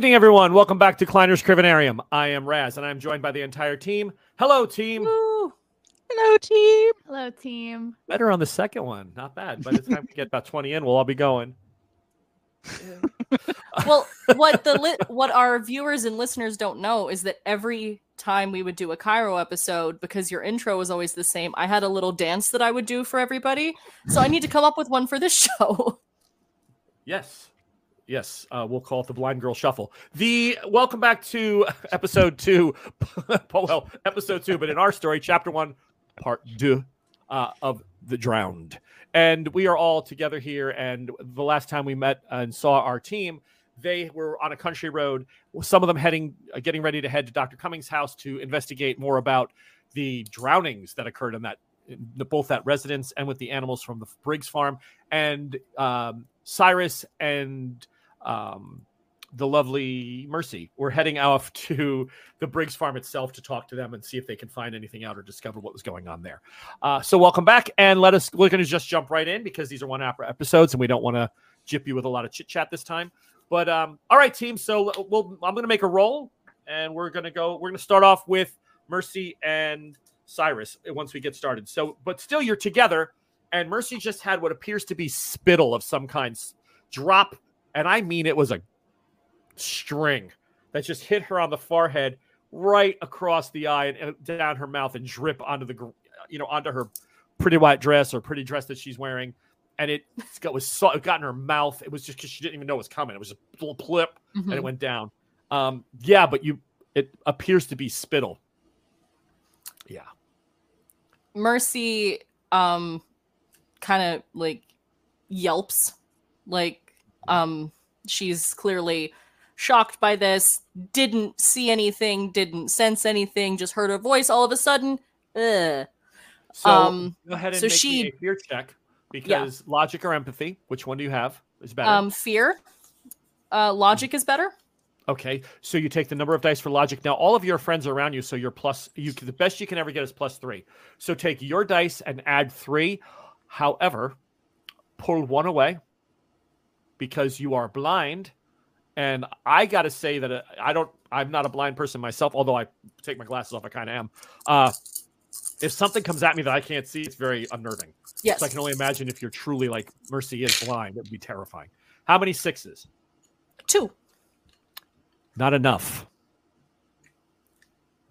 Good evening, everyone. Welcome back to Kleiner's Kravenarium. I am Raz, and I'm joined by the entire team. Hello, team. Woo. Hello, team. Hello, team. Better on the second one. Not bad. By the time we get about 20 in, we'll all be going. Well, what the li- what our viewers and listeners don't know is that every time we would do a Cairo episode, because your intro was always the same, I had a little dance that I would do for everybody. So I need to come up with one for this show. Yes. Yes, uh, we'll call it the Blind Girl Shuffle. The welcome back to episode two, well, episode two, but in our story, chapter one, part two uh, of the Drowned, and we are all together here. And the last time we met and saw our team, they were on a country road. Some of them heading, uh, getting ready to head to Doctor Cummings' house to investigate more about the drownings that occurred in that, in both that residence and with the animals from the Briggs farm. And um, Cyrus and um, the lovely Mercy. We're heading off to the Briggs farm itself to talk to them and see if they can find anything out or discover what was going on there. Uh, so, welcome back, and let us. We're going to just jump right in because these are one hour episodes, and we don't want to jip you with a lot of chit chat this time. But um, all right, team. So we'll. I'm going to make a roll, and we're going to go. We're going to start off with Mercy and Cyrus once we get started. So, but still, you're together, and Mercy just had what appears to be spittle of some kind drop and I mean it was a string that just hit her on the forehead, right across the eye and and down her mouth, and drip onto the, you know, onto her pretty white dress or pretty dress that she's wearing, and it got was so it got in her mouth. It was just because she didn't even know it was coming. It was a little plip, and it went down. Um, yeah, but you, it appears to be spittle. Yeah. Mercy um kind of like yelps like um she's clearly shocked by this didn't see anything didn't sense anything just heard her voice all of a sudden Ugh. So Um, go ahead and so make she- a fear check because logic or empathy. Which one do you have? Is better. um fear uh logic is better Okay, so you take the number of dice for logic. Now, all of your friends are around you, so you're plus. You the best you can ever get is plus three. So take your dice and add three. However, pull one away because you are blind. And I got to say that uh, I don't. I'm not a blind person myself, although I take my glasses off. I kind of am. Uh, if something comes at me that I can't see, it's very unnerving. yes So I can only imagine if you're truly like Mercy is blind, it would be terrifying. How many sixes? two Not enough.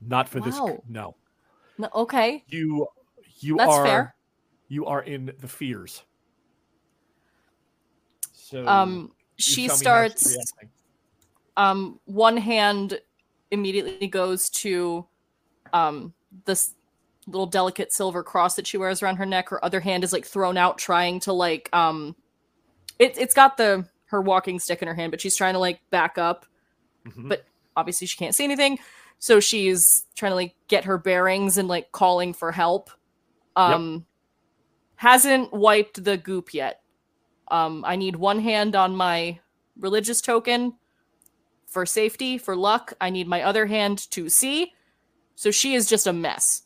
Not for this. No, no, okay you you That's are fair. you are in the fears. So um she tell me how she's starts um one hand immediately goes to um this little delicate silver cross that she wears around her neck. Her other hand is like thrown out trying to like um it, it's got the her walking stick in her hand but she's trying to like back up. Mhm. but obviously she can't see anything. So she's trying to like get her bearings and like calling for help. Um hasn't wiped the goop yet um i need one hand on my religious token for safety for luck i need my other hand to see so she is just a mess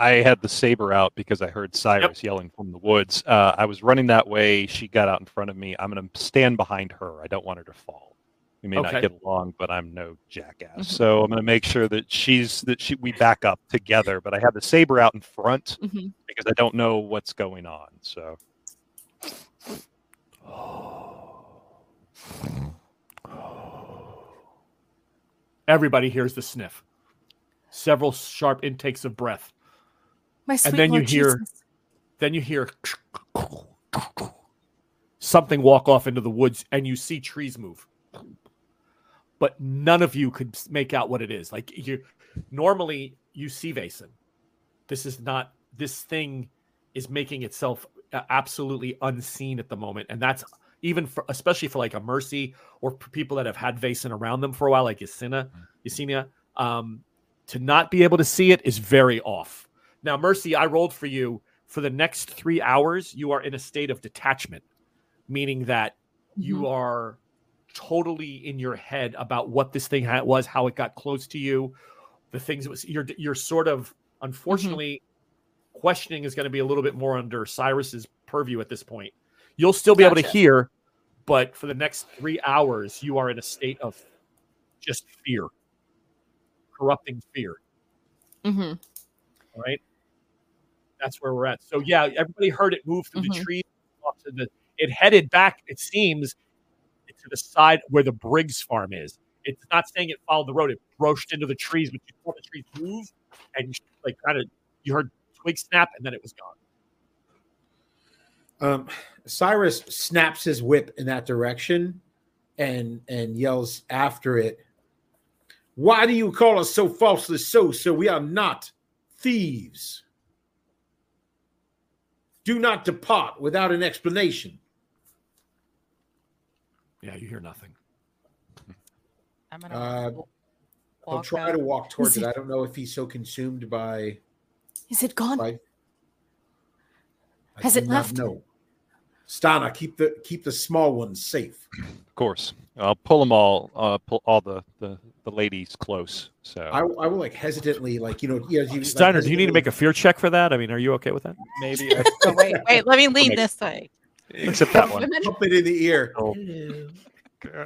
I had the saber out because I heard Cyrus yelling from the woods. Uh, I was running that way. She got out in front of me. I'm going to stand behind her. I don't want her to fall. We may Okay. not get along, but I'm no jackass. Mhm. So I'm going to make sure that she's that she we back up together. But I have the saber out in front Mhm. because I don't know what's going on. So Everybody hears the sniff. Several sharp intakes of breath. my sweet and then you hear- Jesus. Then you hear something walk off into the woods and you see trees move. But none of you could make out what it is. Like you normally you see Vason. This is not this thing is making itself absolutely unseen at the moment and that's even for especially for like a mercy or for people that have had Vason around them for a while like Yasina, Yesenia, um to not be able to see it is very off. Now Mercy, I rolled for you for the next 3 hours you are in a state of detachment meaning that you Mhm. are totally in your head about what this thing was, how it got close to you, the things it was. You're you're sort of unfortunately questioning is going to be a little bit more under Cyrus's purview at this point. You'll still be able to hear, but for the next three hours, you are in a state of just fear, corrupting fear. Mm-hmm. All right. That's where we're at. So yeah, everybody heard it move through Mhm. the trees. to the- It headed back, it seems, to the side where the Briggs farm is. It's not saying it followed the road, it broached into the trees, but you saw the trees move and like kind of you heard twigs snap and then it was gone. Um, Cyrus snaps his whip in that direction and and yells after it. Why do you call us so falsely so? So we are not thieves. Do not depart without an explanation. Yeah, you hear nothing. I'm gonna Uh, w- I'll try up. to walk towards it. it- I don't know if he's so consumed by. Is it gone? by I Has it left? No. Stana, keep the keep the small ones safe. Of course, I'll pull them all. Uh, pull all the, the the ladies close. So I, I will like hesitantly, like you know, yeah. You, like, Steiner, do you need to make a fear check for that? I mean, are you okay with that? maybe I- Oh, wait, wait, let me lean this way. except that one. Women- pump it in the ear? Oh.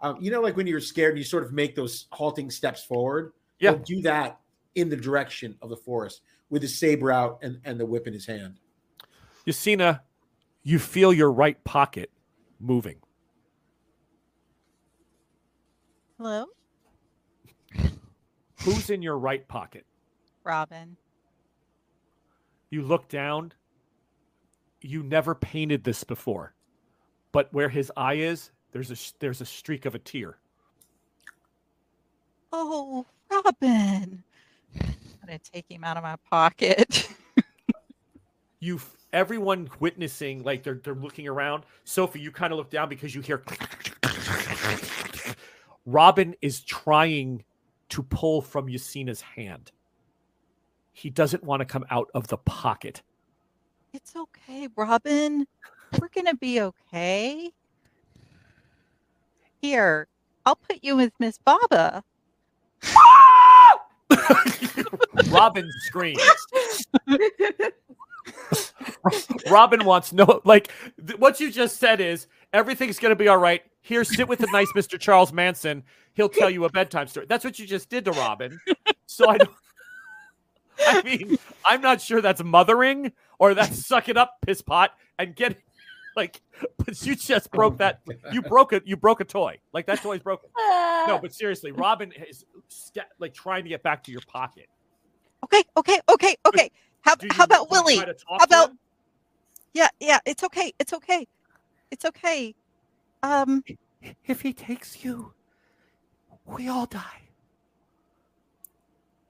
um, you know, like when you're scared, you sort of make those halting steps forward. Yeah. He'll do that in the direction of the forest with his saber out and, and the whip in his hand. Yasina, you feel your right pocket moving. Hello, Who's in your right pocket? Robin. You look down. You never painted this before, but where his eye is, there's a there's a streak of a tear. Oh, Robin. Gonna take him out of my pocket. You everyone witnessing like they're they're looking around. Sophie, you kind of look down because you hear. Robin is trying to pull from Yasina's hand. He doesn't want to come out of the pocket. it's okay, Robin. We're gonna be okay. Here, I'll put you with Miss Baba. Robin screams. Robin wants no like th- what you just said is everything's gonna be all right. Here, sit with the nice Mr. Charles Manson. He'll tell you a bedtime story. That's what you just did to Robin. So I don't. I mean, I'm not sure that's mothering or that's suck it up, piss pot, and get like. But you just broke that. You broke it. You broke a toy. Like that toy's broken. No, but seriously, Robin is sta- like trying to get back to your pocket. Okay, okay, okay, okay. How, you- how about do you Willie? try to talk How about- Yeah, yeah, it's okay. It's okay. It's okay. Um, If he takes you, we all die.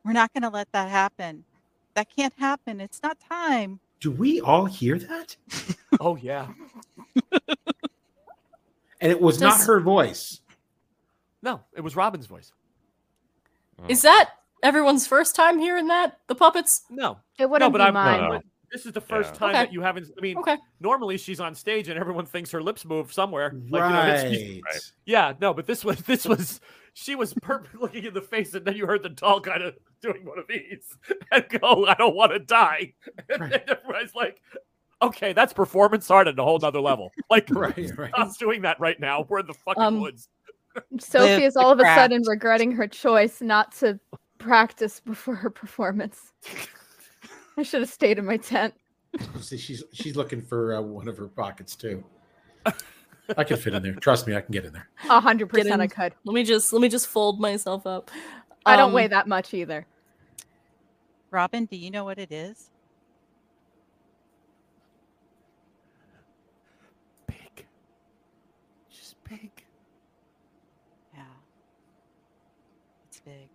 we're not going to let that happen. That can't happen. It's not time. Do we all hear that? Oh yeah. And it was not her voice. No, it was Robin's voice. Oh. Is that everyone's first time hearing that? The puppets? No, It wouldn't no, but be I'm. mine. No. but This is the first Yeah. time Okay. that you haven't. I mean, Okay. normally she's on stage and everyone thinks her lips move somewhere. Like, you know, right. Right. yeah, no, but this was this was she was perfect looking in the face, and then you heard the doll kind of doing one of these and go, "I don't want to die," and Right. then everyone's like. Okay, that's performance art at a whole nother level. Like, Right, right. stop doing that right now. We're in the fucking Um, woods. Sophie is all of a sudden regretting her choice not to practice before her performance. I should have stayed in my tent. See, she's she's looking for uh, one of her pockets too. I can fit in there. Trust me, I can get in there. A hundred percent, I could. Let me just let me just fold myself up. I don't Um, weigh that much either. Robin, do you know what it is? Big, just big. Yeah. It's big.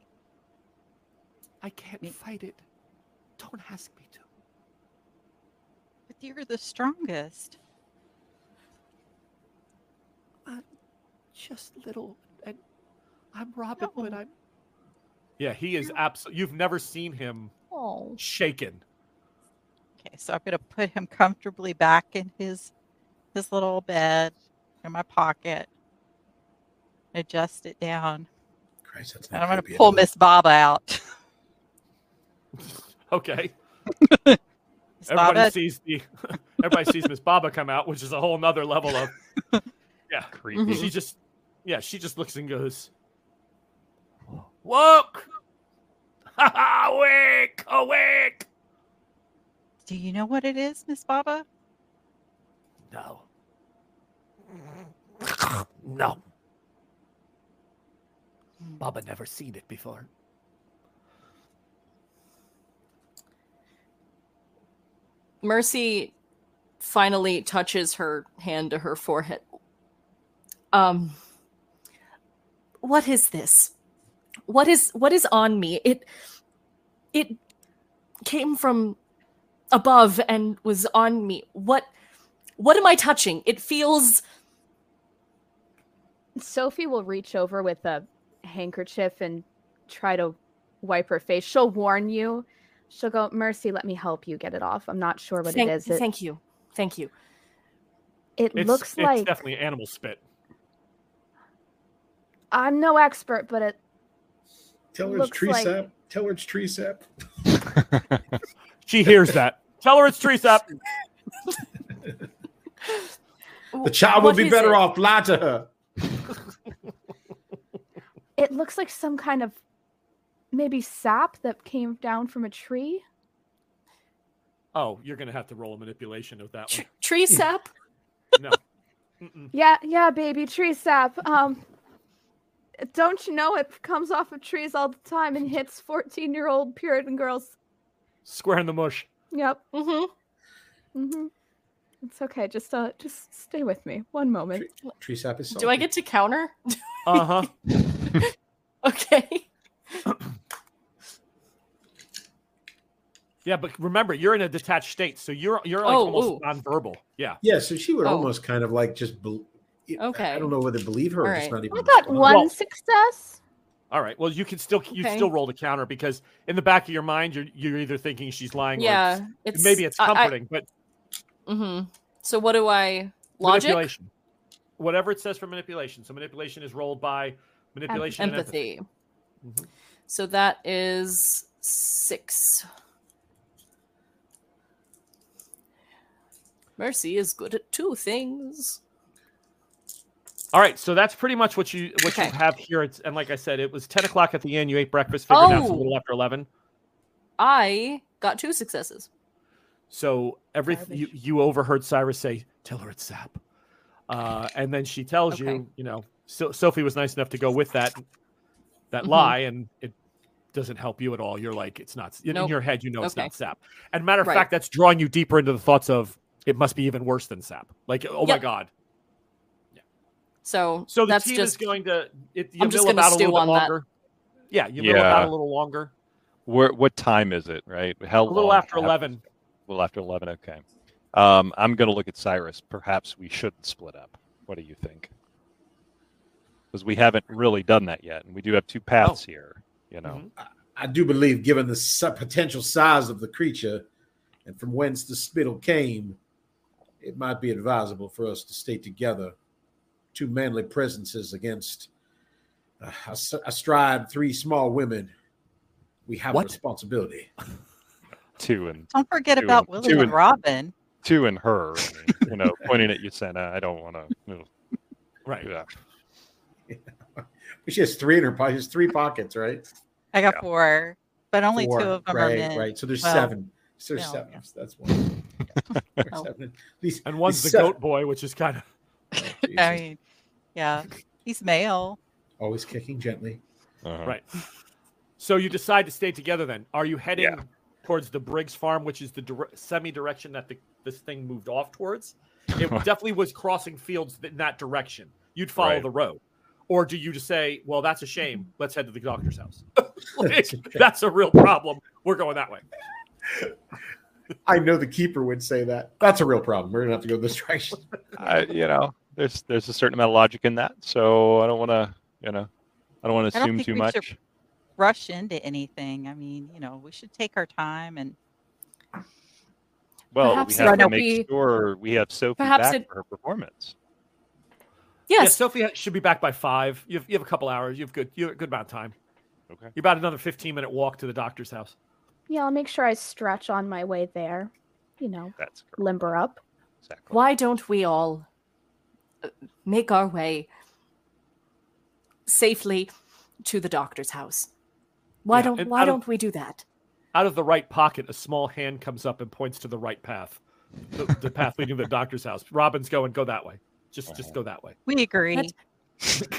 I can't Me- fight it. Don't ask me to. But you're the strongest. I'm Just little, and I'm Robin, but No. I'm. Yeah, he is absolutely. You've never seen him Oh. shaken. Okay, so I'm gonna put him comfortably back in his his little bed in my pocket. Adjust it down. Christ, that's And I'm gonna pull. Miss Baba out. Okay. Everybody Baba, sees the everybody sees Miss Baba come out, which is a whole nother level of yeah. Creepy. She just yeah, she just looks and goes, Woke! awake! Awake! Do you know what it is, Miss Baba? No. no. Baba never seen it before. Mercy finally touches her hand to her forehead. Um what is this? What is what is on me? It it came from above and was on me. What what am I touching? It feels Sophie will reach over with a handkerchief and try to wipe her face. She'll warn you. She'll go, Mercy, let me help you get it off. I'm not sure what thank, it is. It, thank you. Thank you. it It's, looks it's like definitely animal spit. I'm no expert, but it Tell her it's Looks tree like- sap. Tell her it's tree sap. She hears that. Tell her it's tree sap. The child will What be better it? off. Lie to her. it looks like some kind of maybe sap that came down from a tree. Oh, you're gonna have to roll a manipulation of that Tr- one. tree sap? No. Mm-mm. Yeah, yeah, baby, tree sap. Um don't you know it comes off of trees all the time and hits 14-year-old Puritan girls. Square in the mush. Yep. Mm-hmm. Mhm. It's okay. Just uh just stay with me. One moment. Tree sap is. Do I get to counter? Uh huh. okay. Yeah, but remember, you're in a detached state, so you're you're like Oh, almost ooh. nonverbal. Yeah. Yeah, so she would Oh. almost kind of like just. Be- Okay. I don't know whether to believe her or All just not even. I got one Well- success. All right. Well, you can still you Okay. still roll the counter because in the back of your mind, you're you're either thinking she's lying. Yeah. Or It's maybe it's I- I- comforting, but mhm. So what do I logic? manipulation. Whatever it says for manipulation. So manipulation is rolled by manipulation and empathy. Empathy. Mhm. So that is six. Mercy is good at two things. All right, so that's pretty much what you what Okay. you have here. It's, and like I said, it was ten o'clock at the end. You ate breakfast. Figured out it's a Oh. little after eleven. I got two successes. So every you, you overheard Cyrus say, "Tell her it's sap," uh, and then she tells Okay. you, you know, so, Sophie was nice enough to go with that that Mhm. lie, and it doesn't help you at all. You're like, it's not in, in your head. You know, it's Okay. not sap. And matter of Right. fact, that's drawing you deeper into the thoughts of it must be even worse than sap. Like, oh my Yep. god. So, So the that's team just is going to it, you I'm just mill gonna about a stew little bit on that. Yeah, you mill about a little longer. Where, what time is it? Right? How A little long after eleven. A little after eleven. Okay. Um, I'm going to look at Cyrus. Perhaps we shouldn't split up. What do you think? Because we haven't really done that yet, and we do have two paths here. You know. Mhm. I do believe, given the si- potential size of the creature and from whence the spittle came, it might be advisable for us to stay together. Two manly presences against uh, as- astride three small women. We have What? a responsibility. Two and Don't forget about and- Willie and and- Robin. two and her. I mean, you know, pointing at you, saying, "I don't want to." Right. Yeah. She has three in her pocket. She has three pockets, right? I got Yeah. four, but only Four. two of them right, are men. Right. So there's Well, seven. So there's no, seven. yeah. That's one. There's Oh. seven. These, And one's the seven- goat boy, which is kind of I mean, yeah, he's male. Always kicking gently. Uh-huh. right. So you decide to stay together. Then are you heading Yeah. towards the Briggs farm, which is the dire- semi direction that the, this thing moved off towards? It definitely was crossing fields in that direction. You'd follow Right. the road, or do you just say, "Well, that's a shame. Let's head to the doctor's house." Like, that's a real problem. We're going that way. I know the keeper would say that. That's a real problem. We're gonna have to go this direction. I, you know, there's there's a certain amount of logic in that, so I don't want to, you know, I don't want to I don't assume too much. Rush into anything. I mean, you know, we should take our time and Well, Perhaps we have to make be- sure we have Sophie Perhaps back it- for her performance. Yeah, yes. Sophie should be back by five. You have, you have a couple hours. You have good. You have a good amount of time. Okay. You're about another 15 minute walk to the doctor's house. Yeah, I'll make sure I stretch on my way there. You know, That's correct. limber up. Exactly. Why don't we all uh, make our way safely to the doctor's house? Why Yeah, don't why don't we do that? Out of the right pocket, a small hand comes up and points to the right path, the, the path leading to the doctor's house. Robin's going, go that way. Just, just go that way. We agree.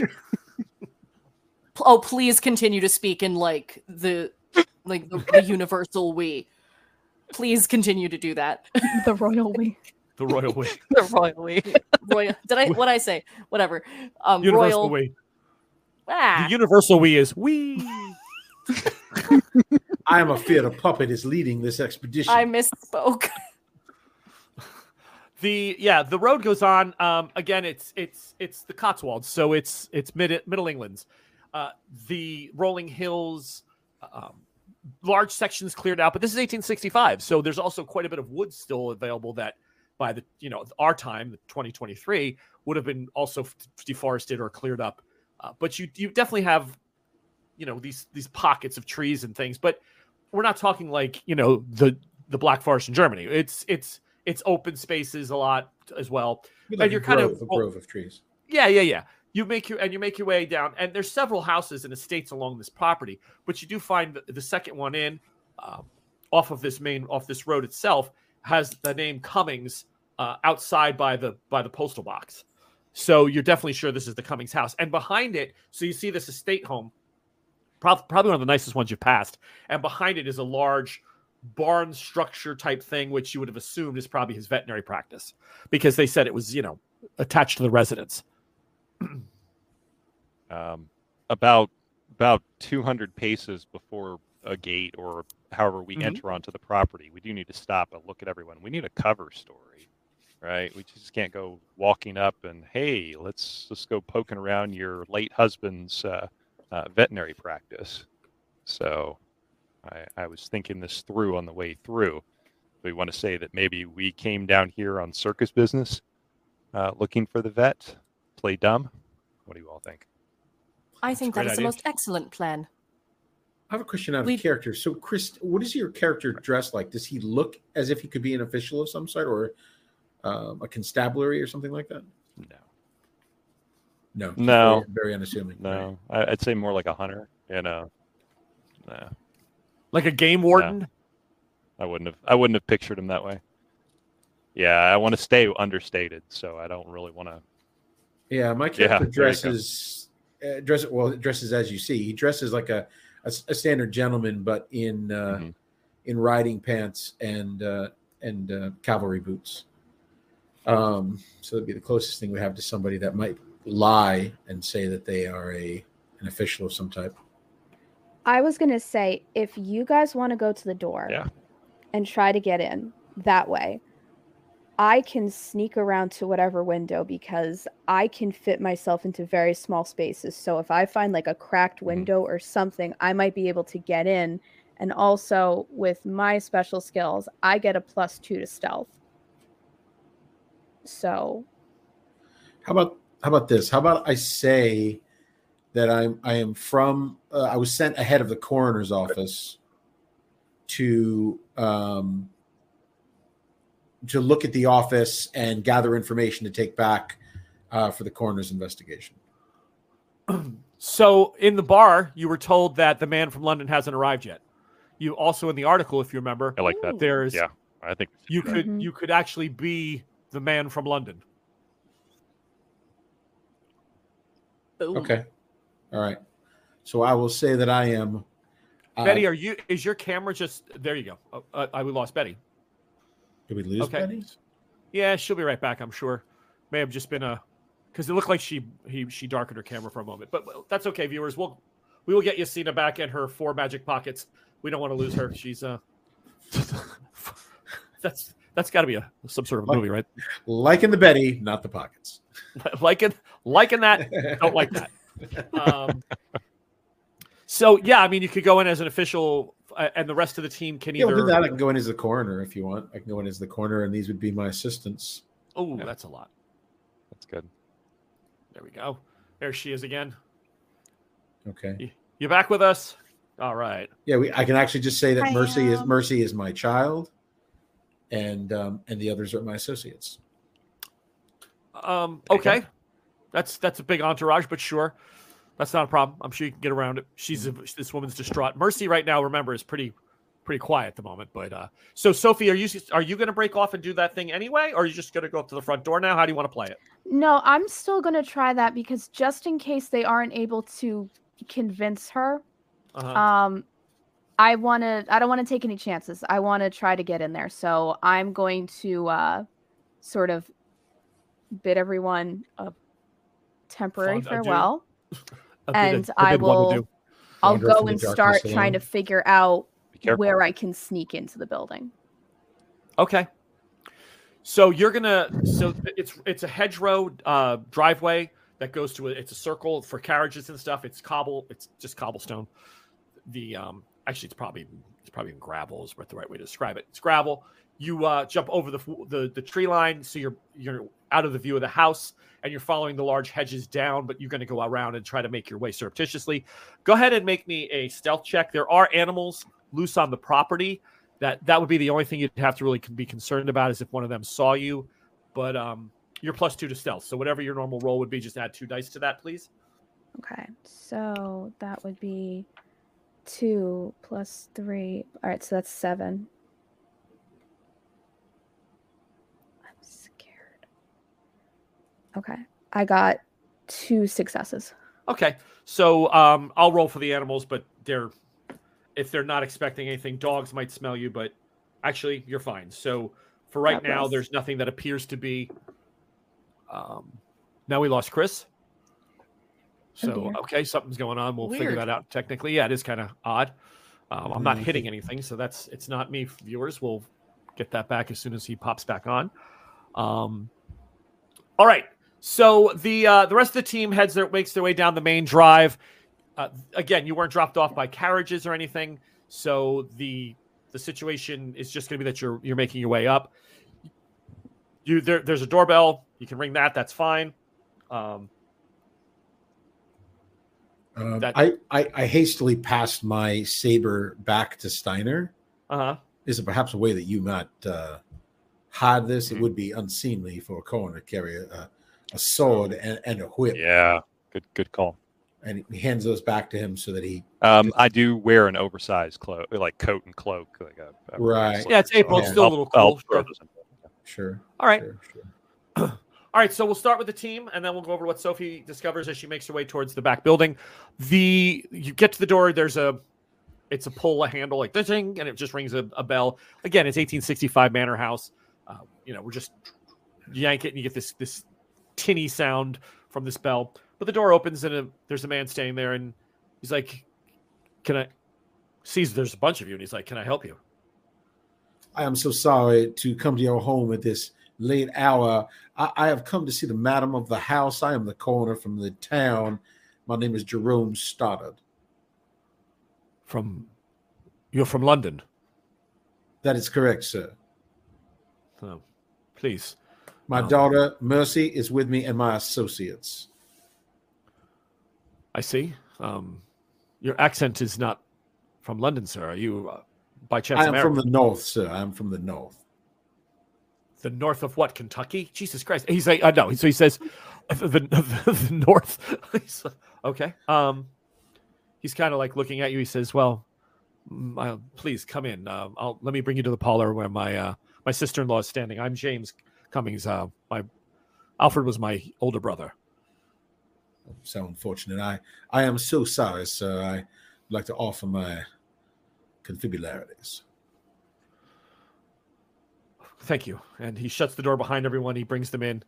Oh, please continue to speak in like the like the, the universal we. Please continue to do that. the royal we. The royal way. the royal we. Royal. Did I? What I say? Whatever. Um, Universal royal. way. Ah, The universal we is we. I am afraid a puppet is leading this expedition. I misspoke. the yeah the road goes on um again it's it's it's the cotswolds so it's it's mid middle england's uh the rolling hills um large sections cleared out but this is 1865 so there's also quite a bit of wood still available that by the you know our time 2023 would have been also deforested or cleared up uh, but you you definitely have you know these these pockets of trees and things but we're not talking like you know the the black forest in germany it's it's it's open spaces a lot as well Be and you're kind of- a grove of trees. yeah, yeah, yeah. You make your and you make your way down, and there's several houses and estates along this property, but you do find the, the second one in, um, off of this main off this road itself, has the name Cummings uh, outside by the by the postal box. So you're definitely sure this is the Cummings house, and behind it, so you see this estate home, prob- probably one of the nicest ones you've passed, and behind it is a large barn structure type thing, which you would have assumed is probably his veterinary practice, because they said it was you know attached to the residence. um, about about 200 paces before a gate or however we Mhm. enter onto the property we do need to stop and look at everyone. We need a cover story right? We just can't go walking up and hey let's just go poking around your late husband's uh, uh, veterinary practice. So I, I was thinking this through on the way through. We want to say that maybe we came down here on circus business uh, looking for the vet play dumb what do you all think I That's think great that is the most excellent plan. I have a question out of We- character. So, Chris, what is your character dressed like? Does he look as if he could be an official of some sort, or um, a constabulary or something like that? no No, No. very, very unassuming. No, I, I'd say more like a hunter. You know, no, like a game warden. I wouldn't have. I wouldn't have pictured him that way. Yeah, I want to stay understated, so I don't really want to. Yeah, my Yeah, character there you go. dresses uh, dresses well dresses as you see. He dresses like a a, a standard gentleman, but in uh, Mhm. in riding pants and uh, and uh, cavalry boots. Um, so it'd be the closest thing we have to somebody that might lie and say that they are a an official of some type. I was gonna say if you guys want to go to the door Yeah. and try to get in that way, I can sneak around to whatever window because I can fit myself into very small spaces. So if I find like a cracked Mhm. window or something, I might be able to get in. And also with my special skills, I get a plus two to stealth. So How about how about this? How about I say that I'm I am from uh, I was sent ahead of the coroner's office to um, to look at the office and gather information to take back uh, for the coroner's investigation. So in the bar, you were told that the man from London hasn't arrived yet. You also in the article, if you remember, I like that. There's Yeah, I think you do that. could Mhm. you could actually be the man from London. Boom. Okay, all right. So I will say that I am. uh, Betty, are you? Is your camera just there? You go. Oh, uh, I we lost Betty. Did we lose okay. Yeah, she'll be right back. I'm sure. May have just been a because it looked like she he she darkened her camera for a moment, but well, that's okay, viewers. We'll we will get Yasina back in her four magic pockets. We don't want to lose her. She's uh that's that's got to be a some sort of Like- movie, right? Liking the Betty, not the pockets. liking liking that. Don't like that. Um, so yeah, I mean, you could go in as an official, uh, and the rest of the team can Yeah, either. we'll do that. I can go in as the coroner if you want. I can go in as the coroner, and these would be my assistants. Oh, Yeah. that's a lot. That's good. There we go. There she is again. Okay. You back with us? All right. Yeah, we, I can actually just say that I Mercy is. Mercy is my child, and um, and the others are my associates. Um, There you go. okay, that's that's a big entourage, but sure, that's not a problem. I'm sure you can get around it. She's a, this woman's distraught. Mercy right now, remember, is pretty pretty quiet at the moment. But uh, so Sophie, are you are you going to break off and do that thing anyway, or are you just going to go up to the front door now? How do you want to play it? No, I'm still gonna try that because just in case they aren't able to convince her, Uh-huh. um, I wanna I don't want to take any chances. I want to try to get in there. So I'm going to uh, sort of bid everyone a temporary Fond farewell. A bit- and a I bit one to will- do. I'll go and darkness start trying to figure out where I can sneak into the building. Okay. So you're gonna so it's it's a hedgerow uh, driveway that goes to a it's a circle for carriages and stuff. It's cobble. It's just cobblestone. The um actually it's probably it's probably even gravel is what the right way to describe it. It's gravel. You uh, jump over the, the the tree line, so you're you're out of the view of the house, and you're following the large hedges down. But you're going to go around and try to make your way surreptitiously. Go ahead and make me a stealth check. There are animals loose on the property that that would be the only thing you'd have to really be concerned about is if one of them saw you but um you're plus two to stealth so whatever your normal roll would be just add two dice to that please Okay, so that would be two plus three. All right, so that's seven. I'm scared. Okay, I got two successes. okay. So um i'll roll for the animals but they're if they're not expecting anything dogs might smell you but actually you're fine. So for right God now bless. there's nothing that appears to be um now we lost chris. Oh, so dear. okay something's going on. We'll figure that out technically. Yeah it is kind of odd. Um, i'm not Mhm. hitting anything so that's it's not me viewers. We'll get that back as soon as he pops back on. Um all right so the uh the rest of the team heads their makes their way down the main drive uh, again you weren't dropped off by carriages or anything so the the situation is just going to be that you're you're making your way up you there, there's a doorbell you can ring that that's fine um Um, That- I, I I hastily passed my saber back to Steiner. uh-huh Is it perhaps a way that you might uh, hide this? Mhm. It would be unseemly for a coroner to carry a, a sword and, and a whip. Yeah, good good call. And he hands those back to him so that he. Um, I do wear an oversized cloak, like coat and cloak, like a, a Right. Yeah, it's April, it's I'll- still a I'll- little I'll cool, throw sure. Sure. all right Sure, sure. All right, so we'll start with the team, and then we'll go over what Sophie discovers as she makes her way towards the back building. The you get to the door. There's a, it's a pull a handle like ding, and it just rings a, a bell. Again, it's 1865 Manor House. Uh, you know, we're just yank it, and you get this this tinny sound from this bell. But the door opens, and a, there's a man standing there, and he's like, "Can I?" Sees there's a bunch of you, and he's like, "Can I help you?" I am so sorry to come to your home at this late hour. I, I have come to see the madam of the house. I am the coroner from the town. My name is Jerome Stoddard. From you're from London. That is correct, sir. Oh, please. My Oh. daughter Mercy is with me and my associates. I see. Um, your accent is not from London, sir. Are you, uh, by chance, I am American? from the north, sir. I am from the north. the north of what? Kentucky? Jesus Christ! He's like, uh, no. So he says, the, the, the north. Like, okay. Um, he's kind of like looking at you. He says, "Well, uh, please come in. Uh, I'll let me bring you to the parlor where my uh, my sister in law is standing. I'm James Cummings. Uh, my Alfred was my older brother. So unfortunate. I I am so sorry, sir. I would like to offer my confibularities. Thank you. And he shuts the door behind everyone. He brings them in,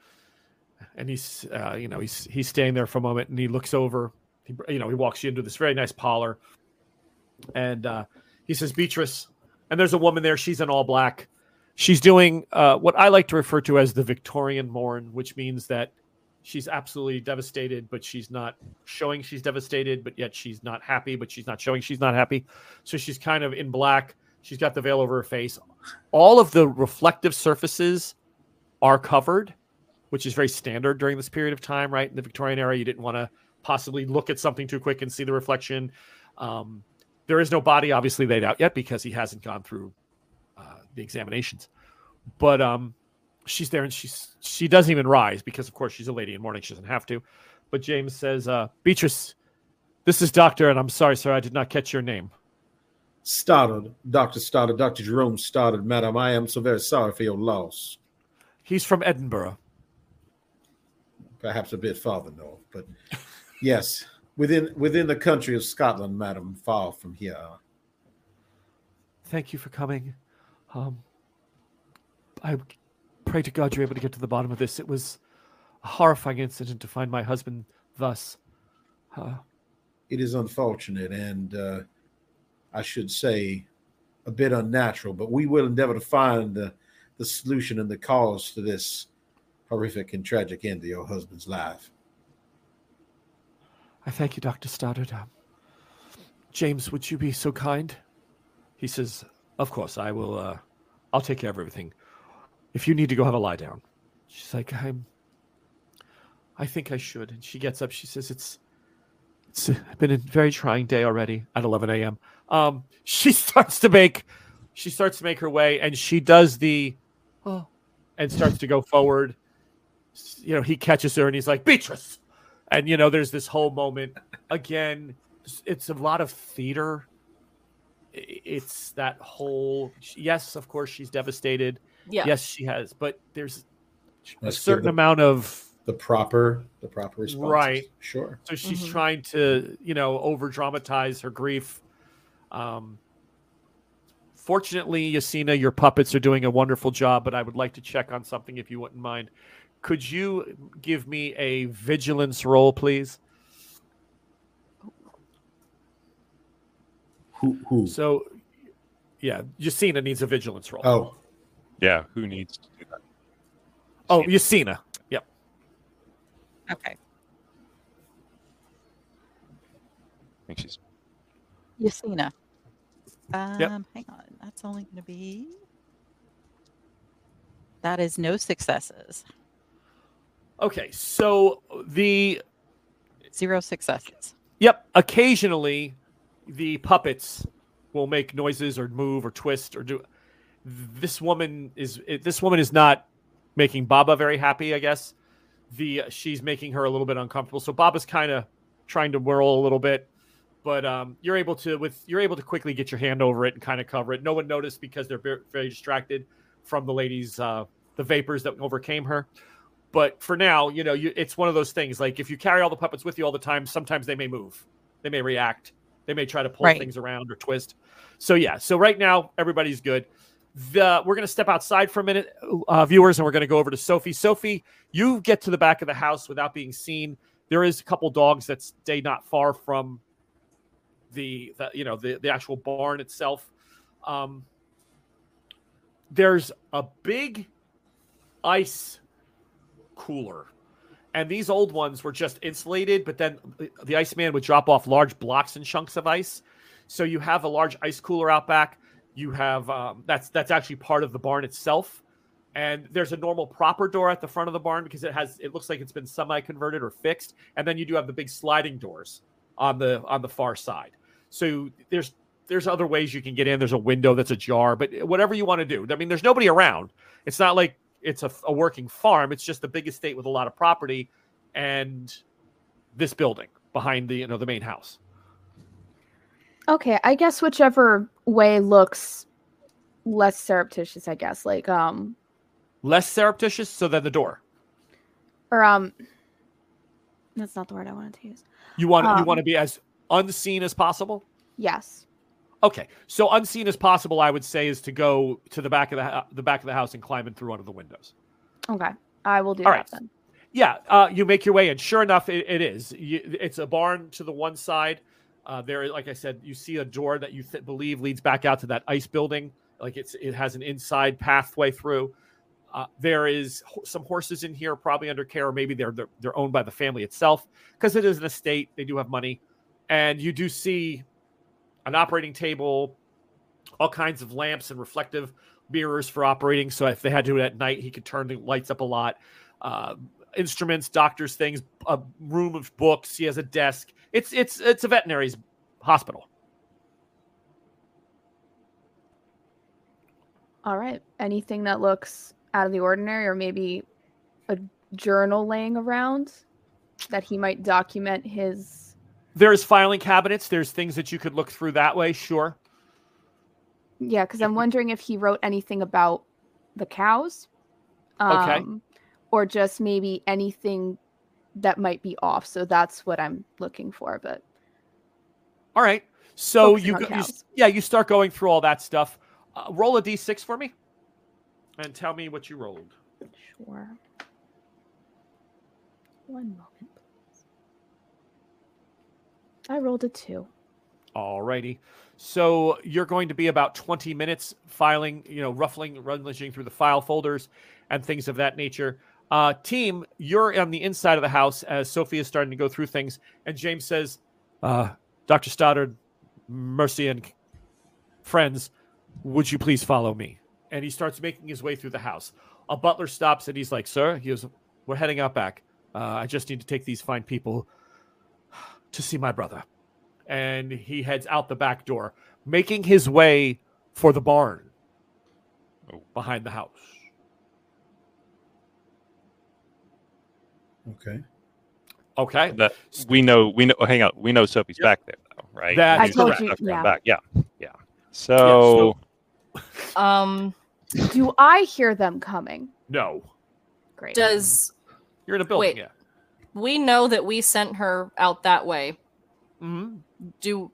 and he's, uh, you know, he's he's staying there for a moment, and he looks over. He, you know, he walks you into this very nice parlor, and uh, he says, "Beatrice," and there's a woman there. She's in all black. She's doing uh, what I like to refer to as the Victorian mourn, which means that she's absolutely devastated, but she's not showing she's devastated, but yet she's not happy, but she's not showing she's not happy. So she's kind of in black. She's got the veil over her face all of the reflective surfaces are covered, which is very standard during this period of time, right? In the Victorian era, you didn't want to possibly look at something too quick and see the reflection. Um, there is no body obviously laid out yet because he hasn't gone through uh, the examinations. But um, she's there and she's she doesn't even rise because of course she's a lady in mourning. She doesn't have to. But James says, uh, Beatrice, this is Doctor, and I'm sorry, sir, I did not catch your name. Stoddard, Dr. Stoddard, Dr. Jerome Stoddard, madam, I am so very sorry for your loss. He's from Edinburgh. Perhaps a bit farther north, but yes, within within the country of Scotland, madam, far from here. Thank you for coming. Um, I pray to God you're able to get to the bottom of this. It was a horrifying incident to find my husband thus. Uh, It is unfortunate and uh, I should say a bit unnatural, but we will endeavor to find the, the solution and the cause to this horrific and tragic end to your husband's life. I thank you, Dr. Stoddard. Um, James, would you be so kind? He says, Of course, I will. Uh, I'll take care of everything. If you need to go have a lie down. She's like, I'm. I think I should. And she gets up. She says, It's. It's been a very trying day already at 11 a.m. Um, she starts to make. She starts to make her way, and she does the. Oh, and starts to go forward. You know, he catches her, and he's like, Beatrice and you know there's this whole moment again it's a lot of theater it's that whole yes of course she's devastated Yeah. yes she has but there's a Let's give certain the- amount of The proper, the proper response. Right. Sure. so she's Mhm. trying to you know over dramatize her grief um fortunately yasina your puppets are doing a wonderful job but i would like to check on something if you wouldn't mind could you give me a vigilance roll please Who? Who? so yeah yasina needs a vigilance roll Oh, Yeah, who needs to do that? oh yasina yep Okay. I think she's Yasina. Um, hang on. That's only going to be. That is no successes. Okay, so the Zero successes. yep, occasionally the puppets will make noises or move or twist or do. This woman is this woman is not making Baba very happy. I guess the she's making her a little bit uncomfortable. So Baba's kind of trying to whirl a little bit, but um, you're able to with you're able to quickly get your hand over it and kind of cover it. No one noticed because they're very, distracted from the lady's uh, the vapors that overcame her. But for now, you know, you, it's one of those things. Like if you carry all the puppets with you all the time, sometimes they may move, they may react, they may try to pull Right. things around or twist. So yeah, so right now everybody's good. The we're gonna step outside for a minute, uh, viewers, and we're gonna go over to Sophie. Sophie, you get to the back of the house without being seen. There is a couple dogs that stay not far from the, the you know the the actual barn itself. Um, there's a big ice cooler. And these old ones were just insulated, but then the- Iceman would drop off large blocks and chunks of ice. So you have a large ice cooler out back. You have um, that's that's actually part of the barn itself. And there's a normal proper door at the front of the barn because it has it looks like it's been semi converted or fixed. And then you do have the big sliding doors on the on the far side. So there's there's other ways you can get in. There's a window that's ajar, but whatever you want to do. I mean, there's nobody around. It's not like it's a, a working farm. It's just a big estate with a lot of property, and this building behind the you know the main house. Okay, I guess whichever way looks less surreptitious, I guess. Like um Less surreptitious, so then the door. or um that's not the word I wanted to use. You want you Um, want to be as unseen as possible. Yes. Okay, so unseen as possible, I would say, is to go to the back of the the back of the house and climb in through one of the windows. Okay. I will do All that right. then. Yeah, uh, you make your way in. Sure enough, it, it is. You, it's a barn to the one side. Uh, there, like I said, you see a door that you th- believe leads back out to that ice building. Like it's it has an inside pathway through. Uh, there is ho- some horses in here, probably under care, or maybe they're they're, they're owned by the family itself because it is an estate. They do have money, and you do see an operating table, all kinds of lamps and reflective mirrors for operating. So if they had to do it at night, he could turn the lights up a lot. Uh, instruments, doctors, things, a room of books. He has a desk. It's it's it's a veterinary's hospital. All right. Anything that looks out of the ordinary, or maybe a journal laying around that he might document his. There's filing cabinets. There's things that you could look through that way. Sure. Yeah, because I'm wondering if he wrote anything about the cows. Okay. Um, or just maybe anything that might be off. So that's what I'm looking for. But All right. So you, go, you yeah, you start going through all that stuff. Uh, roll a d6 for me, and tell me what you rolled. sure. One moment. I rolled a two. Alrighty. So you're going to be about 20 minutes filing, you know, ruffling, rummaging through the file folders and things of that nature. Uh, team, you're on the inside of the house as Sophie is starting to go through things, and James says, uh, "Dr. Stoddard, Mercy, and friends, would you please follow me?" And he starts making his way through the house. A butler stops and he's like, "Sir, he goes, we're heading out back. Uh, I just need to take these fine people to see my brother." and he heads out the back door, making his way for the barn Oh. behind the house. Okay. Okay. That we know. We know. Hang on. We know Sophie's Yep. back there, though, right? That I told stuff you, going yeah. Back. Yeah. Yeah. So, Um, Do I hear them coming? No. Great. does You're in a building, Wait. yeah. We know that we sent her out that way? hmm Do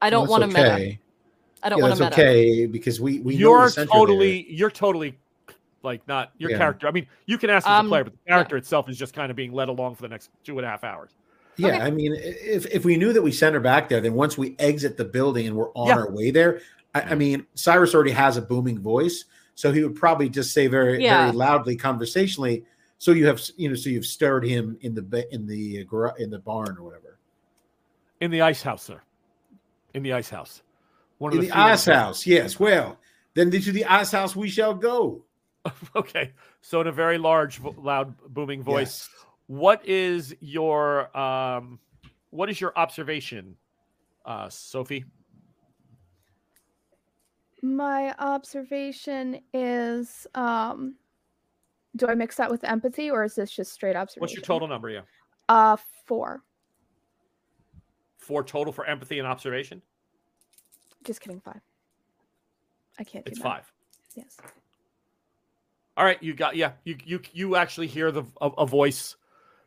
I don't Well, want that's to meta. I don't yeah, want to meta. okay because we we You're we sent her totally, you're totally like not your Yeah. character. I mean, you can ask as Um, a player, but the character itself is just kind of being led along for the next two and a half hours. Yeah, Okay. I mean, if if we knew that we sent her back there, then once we exit the building and we're on Yeah. our way there, I, I mean, Cyrus already has a booming voice, so he would probably just say very Yeah. very loudly, conversationally. So you have you know, so you've stirred him in the in the in the barn or whatever. In the ice house, sir. In the ice house. One In the few ice that- house, yes. Well, then to the ice house we shall go. Okay. So in a very large, loud, booming voice, Yes. what is your um what is your observation uh sophie My observation is um do I mix that with empathy or is this just straight observation? what's your total number yeah Uh four. four total for empathy and observation Just kidding, five. I can't do it's math. five Yes. all right you got yeah you you you actually hear the a, a voice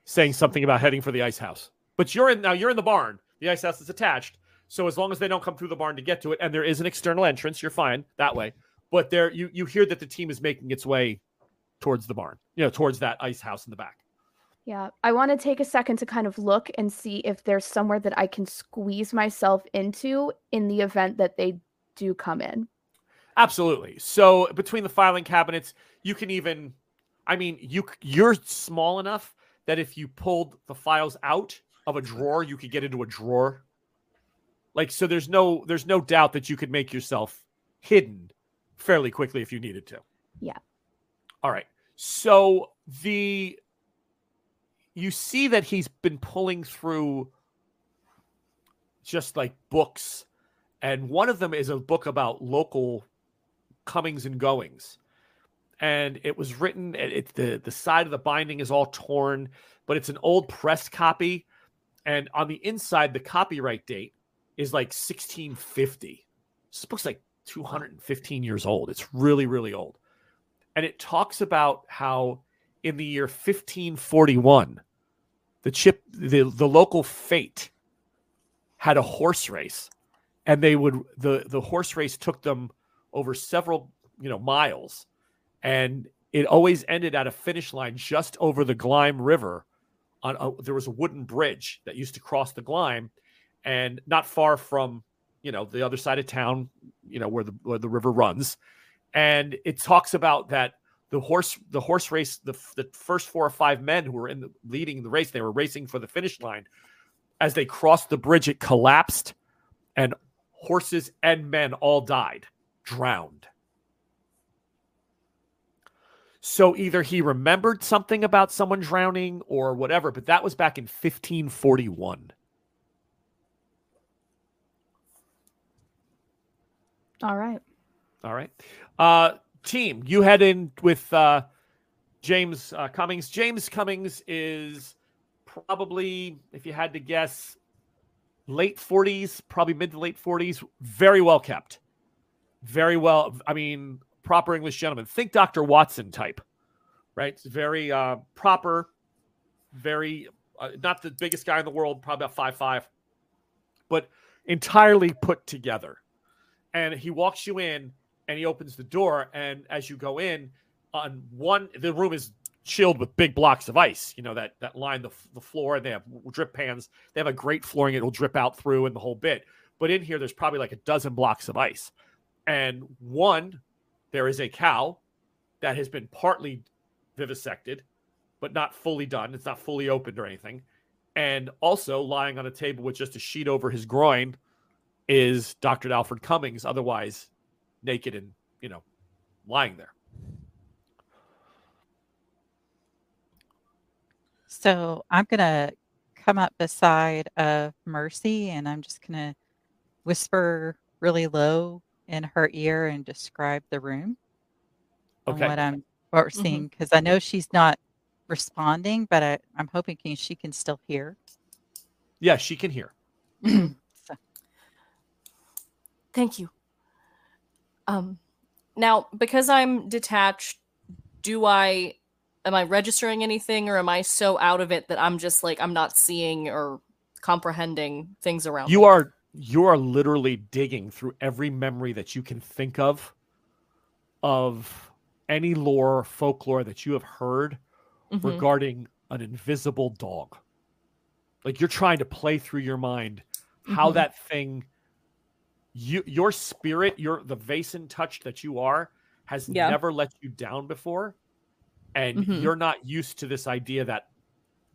saying something about heading for the ice house but you're in now you're in the barn the ice house is attached so as long as they don't come through the barn to get to it and there is an external entrance you're fine that way but there you you hear that the team is making its way towards the barn you know towards that ice house in the back Yeah. I want to take a second to kind of look and see if there's somewhere that I can squeeze myself into in the event that they do come in. Absolutely. So between the filing cabinets, you can even I mean, you you're small enough that if you pulled the files out of a drawer, you could get into a drawer. Like so there's no there's no doubt that you could make yourself hidden fairly quickly if you needed to. Yeah. All right. So the you see that he's been pulling through just like books and one of them is a book about local comings and goings. And it was written it, it- the the side of the binding is all torn but it's an old press copy. And on the inside the copyright date is like 1650 this book's like 215 years old. It's really really old and it talks about how in the year 1541 the chip the, the local fate had a horse race. And they would the the horse race took them over several you know miles. And it always ended at a finish line just over the Glyme River on a, there was a wooden bridge that used to cross the Glyme and not far from you know the other side of town you know where the where the river runs and it talks about that the horse the horse race the, the first four or five men who were in the leading the race they were racing for the finish line. As they crossed the bridge it collapsed and horses and men all died drowned. So either he remembered something about someone drowning or whatever but that was back in 1541 All right. All right. Uh, team, you head in with uh, James uh, Cummings. James Cummings is probably, if you had to guess, late 40s, probably mid to late 40s, very well kept. Very well. I mean, proper English gentleman. Think Dr. Watson type, right? It's very uh, proper, very, uh, not the biggest guy in the world, probably about five five, but entirely put together. And he walks you in and he opens the door. And as you go in, on one, the room is chilled with big blocks of ice, you know, that that line the, the floor, and they have drip pans. They have a great flooring, it'll drip out through and the whole bit. But in here, there's probably like a dozen blocks of ice. And one, there is a cow that has been partly vivisected, but not fully done. It's not fully opened or anything. And also lying on a table with just a sheet over his groin is Dr. Alfred Cummings, otherwise naked and, you know, lying there. So I'm gonna come up beside of Mercy, and I'm just gonna whisper really low in her ear and describe the room and Okay. what I'm what we're seeing mm-hmm. because I know she's not responding, but I, I'm hoping can- she can still hear. Yeah, she can hear. So, Thank you. Um, now because I'm detached, do I am I registering anything, or am I so out of it that I'm just like I'm not seeing or comprehending things around? You me? are you are literally digging through every memory that you can think of of any lore, folklore that you have heard Mhm. regarding an invisible dog. Like you're trying to play through your mind how Mhm. that thing you your spirit, your the Vason touch that you are has Yeah. never let you down before. And Mhm. you're not used to this idea that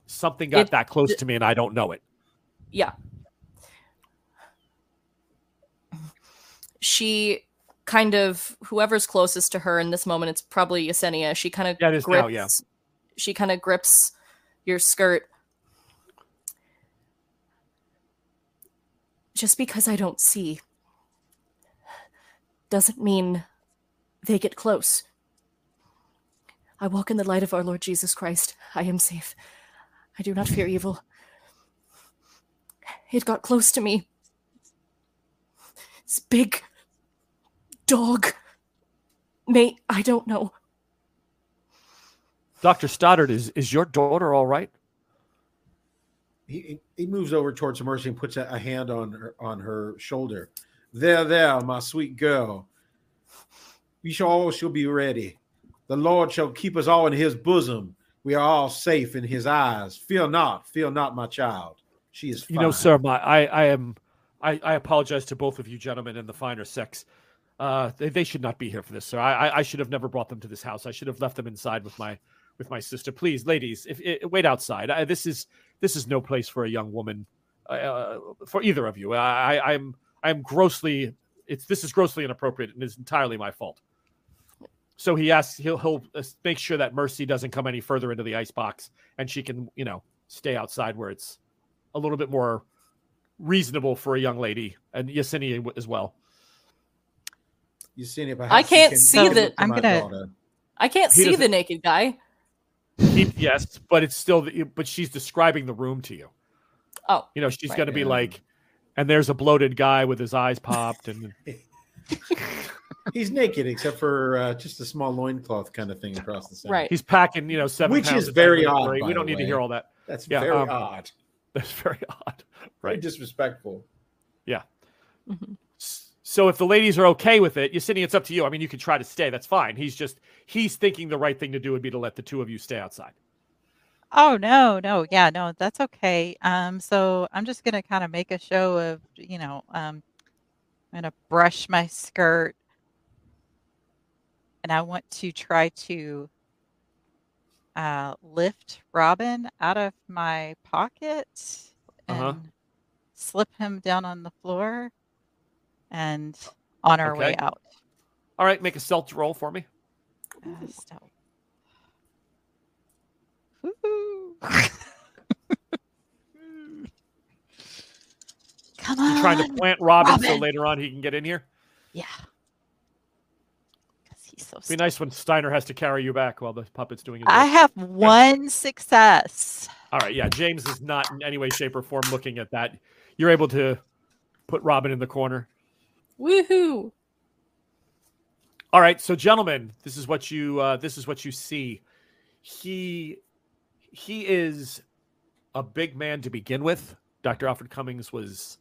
something got It- that close to me and I don't know it. Yeah. She kind of whoever's closest to her in this moment, it's probably Yesenia. She kind of Yeah, it is grips now, yeah. she kind of grips your skirt. Just because I don't see doesn't mean they get close. I walk in the light of our Lord Jesus Christ. I am safe. I do not fear evil. It got close to me. This big dog. Mate, I don't know. Dr. Stoddard, is is your daughter all right? He he moves over towards Mercy and puts a, a hand on her on her shoulder. There, there, my sweet girl. We shall all shall be ready. The Lord shall keep us all in his bosom. We are all safe in his eyes. Fear not, fear not, my child. She is fine. You know, sir, my I, I am I, I apologize to both of you gentlemen and the finer sex. Uh, they, they should not be here for this, sir. I, I I should have never brought them to this house. I should have left them inside with my with my sister. Please, ladies, if, i wait outside. I, this is this is no place for a young woman, uh, for either of you. I I'm I'm grossly it's this is grossly inappropriate and is entirely my fault. So he asks he'll he'll uh, make sure that Mercy doesn't come any further into the ice box and she can you know stay outside where it's a little bit more reasonable for a young lady and Yesenia as well. You see it, I can't see the- that- I'm gonna- daughter. I can't He see the naked guy. He, yes, but it's still but she's describing the room to you. Oh, You know, she's Right. going to be Yeah. like and there's a bloated guy with his eyes popped and He's naked except for uh, just a small loincloth kind of thing across the center. right. he's packing, you know, 7 Which is very odd, by We don't the need to hear all that. That's Yeah, very um, odd. That's very odd. Very Right. disrespectful. Mhm. S- So if the ladies are okay with it, Yesenia, it's up to you. I mean, you can try to stay. That's fine. He's just he's thinking the right thing to do would be to let the two of you stay outside. Oh no, no, yeah, no, that's okay. Um, so I'm just gonna kind of make a show of, you know, um, I'm gonna brush my skirt, and I want to try to uh, lift Robin out of my pocket and Uh-huh. slip him down on the floor, and on our way Okay. out. All right, make a stealth roll for me. Uh, stealth. Woo-hoo. Come on. You're trying to plant Robin, so later on he can get in here. Yeah. Because he's so. It'd be nice when Steiner has to carry you back while the puppet's doing it. I have one success. All right, yeah. James is not in any way, shape, or form looking at that. You're able to put Robin in the corner. Woohoo! All right, so gentlemen, this is what you uh, this is what you see. He he is a big man to begin with. Dr. Alfred Cummings was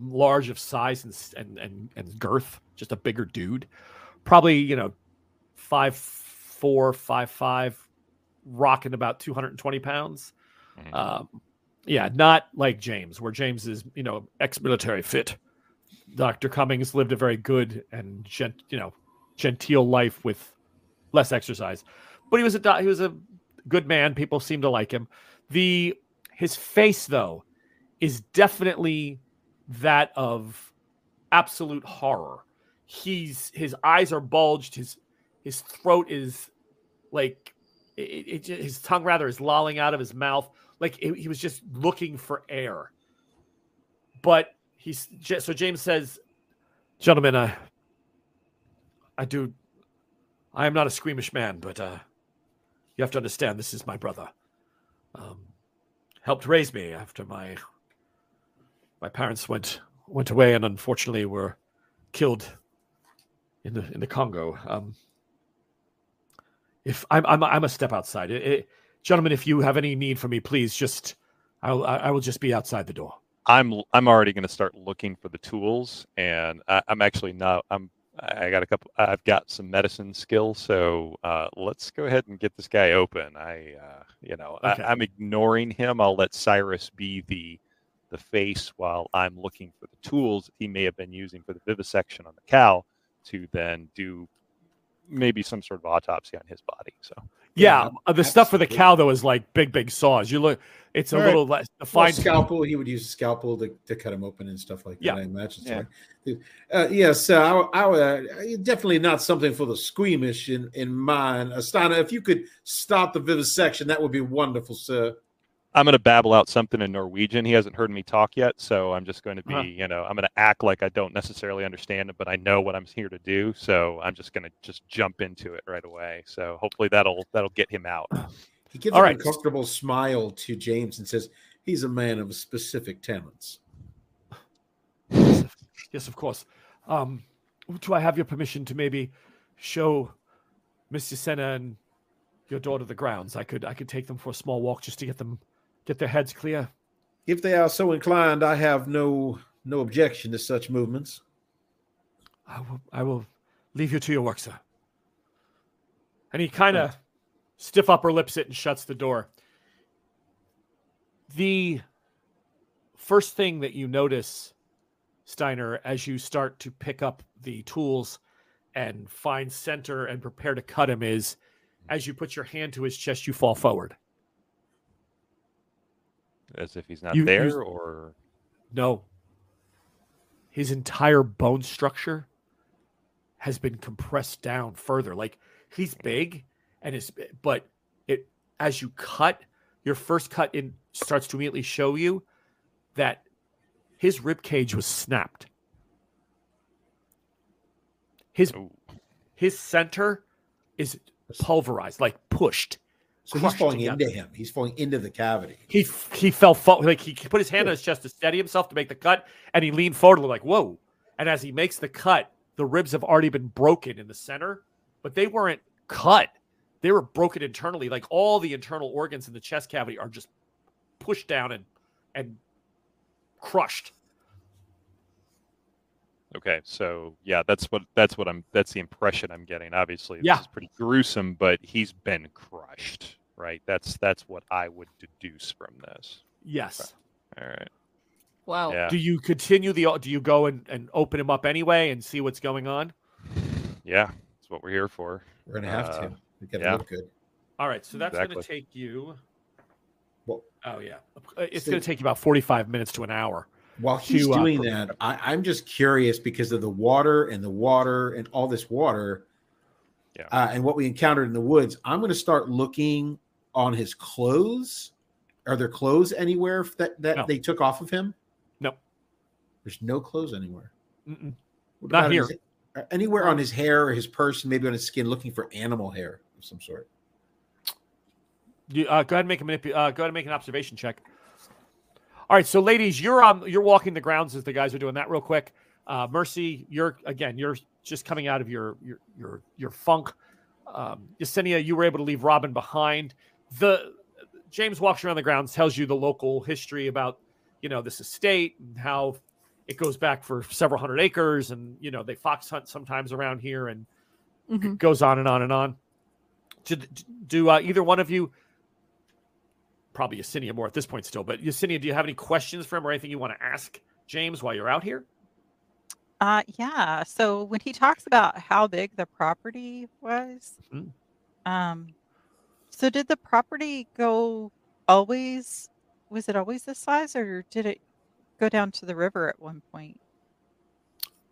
large of size and and and, and girth, just a bigger dude. Probably you know five four five five, rocking about two hundred and twenty pounds. Mhm. Um, yeah, not like James, where James is you know ex-military fit. Dr. Cummings lived a very good and gent, you know, genteel life with less exercise. But he was a he was a good man. People seem to like him. The his face though is definitely that of absolute horror. He's his eyes are bulged. His his throat is like it, it, his tongue rather is lolling out of his mouth. Like it- he was just looking for air. But he's so James says, "Gentlemen, I I do I am not a squeamish man, but uh you have to understand this is my brother. Um helped raise me after my my parents went went away and unfortunately were killed in the in the Congo. Um if I'm I'm I'm a step outside. It, it, gentlemen, if you have any need for me, please just I'll I will just be outside the door. I'm I'm already going to start looking for the tools, and I, I'm actually not. I'm I got a couple. I've got some medicine skills, so uh, let's go ahead and get this guy open. I, uh, you know, Okay. I, I'm ignoring him. I'll let Cyrus be the the face while I'm looking for the tools he may have been using for the vivisection on the cow to then do maybe some sort of autopsy on his body. So Yeah, Yeah, uh, the stuff for the cow though is like big, big saws. You look, it's a All right. little less. The Well, fine scalpel. He would use a scalpel to, to cut him open and stuff like that. Yeah. I imagine. Yeah. Uh, yes, uh, I, I, uh, definitely not something for the squeamish in in mind. Astana, if you could start the vivisection, that would be wonderful, sir. I'm going to babble out something in Norwegian. He hasn't heard me talk yet, so I'm just going to be, Uh-huh. you know, I'm going to act like I don't necessarily understand it, but I know what I'm here to do. So I'm just going to just jump into it right away. So hopefully that'll that'll get him out. He gives All an right. uncomfortable smile to James and says, "He's a man of specific talents." Yes, of course. Um, do I have your permission to maybe show Mr. Senna and your daughter the grounds? I could, I could take them for a small walk just to get them, get their heads clear. If they are so inclined, I have no no objection to such movements. I will, I will leave you to your work, sir. And he kind of stiff upper lips it and shuts the door. The first thing that you notice, Steiner, as you start to pick up the tools and find center and prepare to cut him, is as you put your hand to his chest, you fall forward. As if he's not You- you- there or No. His entire bone structure has been compressed down further. Like he's mm. big and is but it as you cut, your first cut in starts to immediately show you that his rib cage was snapped. His Ooh. his center is pulverized, like pushed. So he's falling together. into him. He's falling into the cavity. He he fell fo- like he put his hand on his chest to steady himself to make the cut, and he leaned forward like whoa. And as he makes the cut, the ribs have already been broken in the center, but they weren't cut. They were broken internally. Like all the internal organs in the chest cavity are just pushed down and and crushed. Okay, so yeah, that's what that's what I'm that's the impression I'm getting. Obviously, this Yeah. is pretty gruesome, but he's been crushed, right? That's that's what I would deduce from this. Yes. All right. Wow. Yeah. Do you continue the? Do you go and, and open him up anyway and see what's going on? Yeah, that's what we're here for. We're gonna have Uh, to. We gotta yeah. look good. All right, so that's gonna take you. Well- oh yeah, it's So- going to take you about forty-five minutes to an hour. While he's uh, doing that, I, I'm just curious because of the water and the water and all this water, Yeah. uh, and what we encountered in the woods. I'm going to start looking on his clothes. Are there clothes anywhere that that No. they took off of him? No. There's no clothes anywhere. Not here. His, uh, anywhere on his hair or his person, maybe on his skin, looking for animal hair of some sort. You, uh, go ahead and make a manip- uh, go ahead and make an observation check. All right, so ladies, you're on you're walking the grounds as the guys are doing that real quick. Uh, Mercy, you're again, you're just coming out of your your your your funk. Um, Yesenia, you were able to leave Robin behind. The James walks around the grounds, tells you the local history about you know this estate and how it goes back for several hundred acres, and you know they fox hunt sometimes around here, and Mhm. goes on and on and on. Do, do uh, either one of you, probably Yesenia more at this point still, but Yesenia, do you have any questions for him or anything you want to ask James while you're out here? Uh, yeah. So when he talks about how big the property was, Mhm. um, so did the property go always? Was it always this size, or did it go down to the river at one point?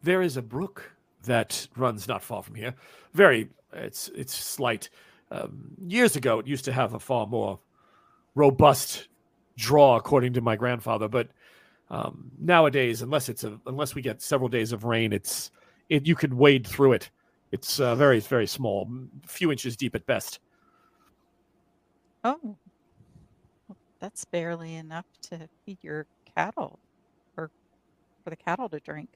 There is a brook that runs not far from here. Very, it's it's slight. Um, years ago, it used to have a far more robust draw, according to my grandfather. But um, nowadays, unless it's a unless we get several days of rain, it's it you could wade through it. It's uh, very very small, a few inches deep at best. Oh, that's barely enough to feed your cattle, or for the cattle to drink.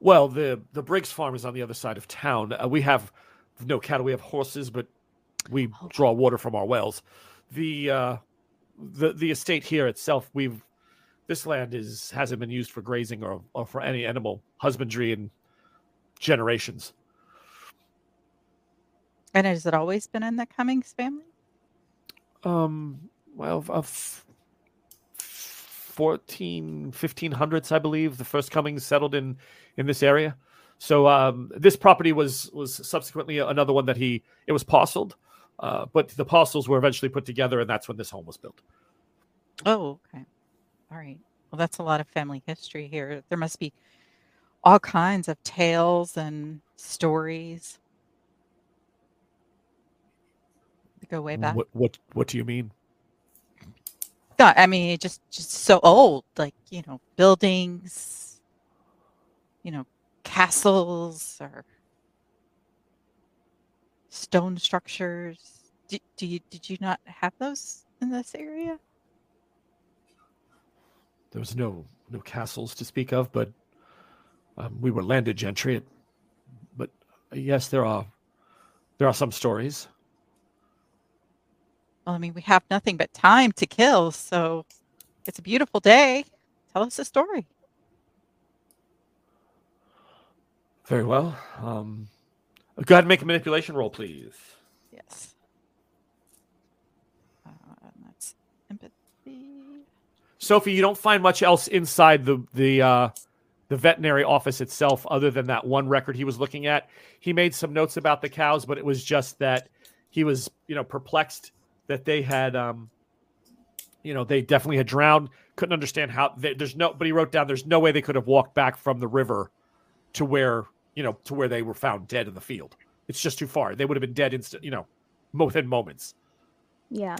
Well, the the Briggs farm is on the other side of town. Uh, we have no cattle. We have horses, but we Oh. draw water from our wells. The uh, the the estate here itself, we've this land is hasn't been used for grazing or, or for any animal husbandry in generations. And has it always been in the Cummings family? Um, well, of 14, 1500s, I believe, the first Cummings settled in in this area. So um, this property was was subsequently another one that he it was parceled, uh, but the parcels were eventually put together, and that's when this home was built. Oh, okay. All right. Well, that's a lot of family history here. There must be all kinds of tales and stories that go way back. What what what do you mean? No, I mean, it just just so old, like you know, buildings, you know, castles or stone structures. Do, do you did you not have those in this area? There was no no castles to speak of, but um, we were landed gentry. But uh, yes, there are there are some stories. Well, I mean, we have nothing but time to kill, so it's a beautiful day. Tell us a story. Very well. Um, go ahead and make a manipulation roll, please. Yes. Uh, and that's empathy. Sophie, you don't find much else inside the the uh, the veterinary office itself, other than that one record he was looking at. He made some notes about the cows, but it was just that he was, you know, perplexed that they had, um, you know, they definitely had drowned. Couldn't understand how. They, there's no, but he wrote down there's no way they could have walked back from the river to where you know to where they were found dead in the field. It's just too far. They would have been dead instant, you know, within moments. Yeah.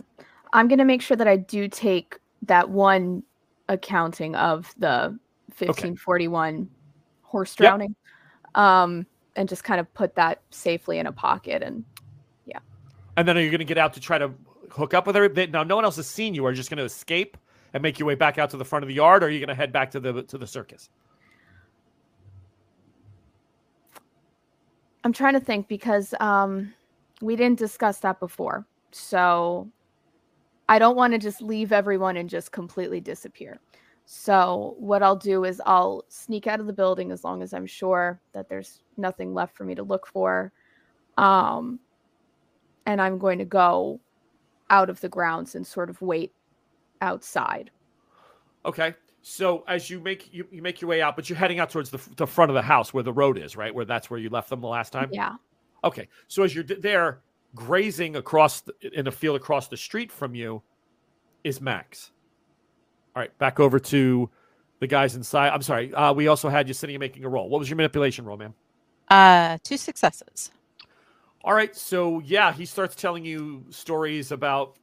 I'm going to make sure that I do take that one accounting of the 1541 horse Yep. drowning um, and just kind of put that safely in a pocket. And yeah. And then are you going to get out to try to hook up with her? Now, no one else has seen you. Are you just going to escape and make your way back out to the front of the yard, or are you going to head back to the to the circus? I'm trying to think because um, we didn't discuss that before. So I don't want to just leave everyone and just completely disappear. So what I'll do is I'll sneak out of the building as long as I'm sure that there's nothing left for me to look for. Um, and I'm going to go out of the grounds and sort of wait outside. Okay. So as you make you, you make your way out, but you're heading out towards the, the front of the house where the road is, right? Where that's where you left them the last time. Yeah. Okay. So as you're d- there, grazing across the, in a field across the street from you, is Max. All right. Back over to the guys inside. I'm sorry. Uh, we also had you sitting and making a roll. What was your manipulation roll, ma'am? Uh, two successes. All right, so yeah, he starts telling you stories about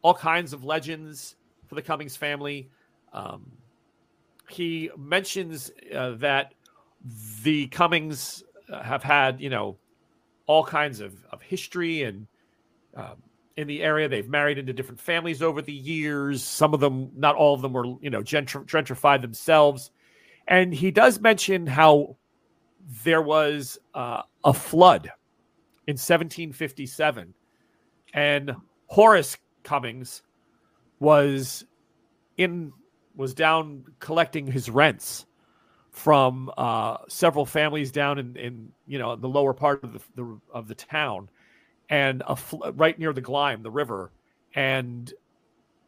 all kinds of legends for the Cummings family. Um, he mentions uh, that the Cummings uh, have had you know all kinds of, of history and um, in the area. They've married into different families over the years. Some of them not all of them were you know gentr- gentrified themselves. And he does mention how there was uh, a flood in 1757 and horace cummings was in was down collecting his rents from uh, several families down in, in you know the lower part of the, the of the town, and a fl- right near the Glyme, the river, and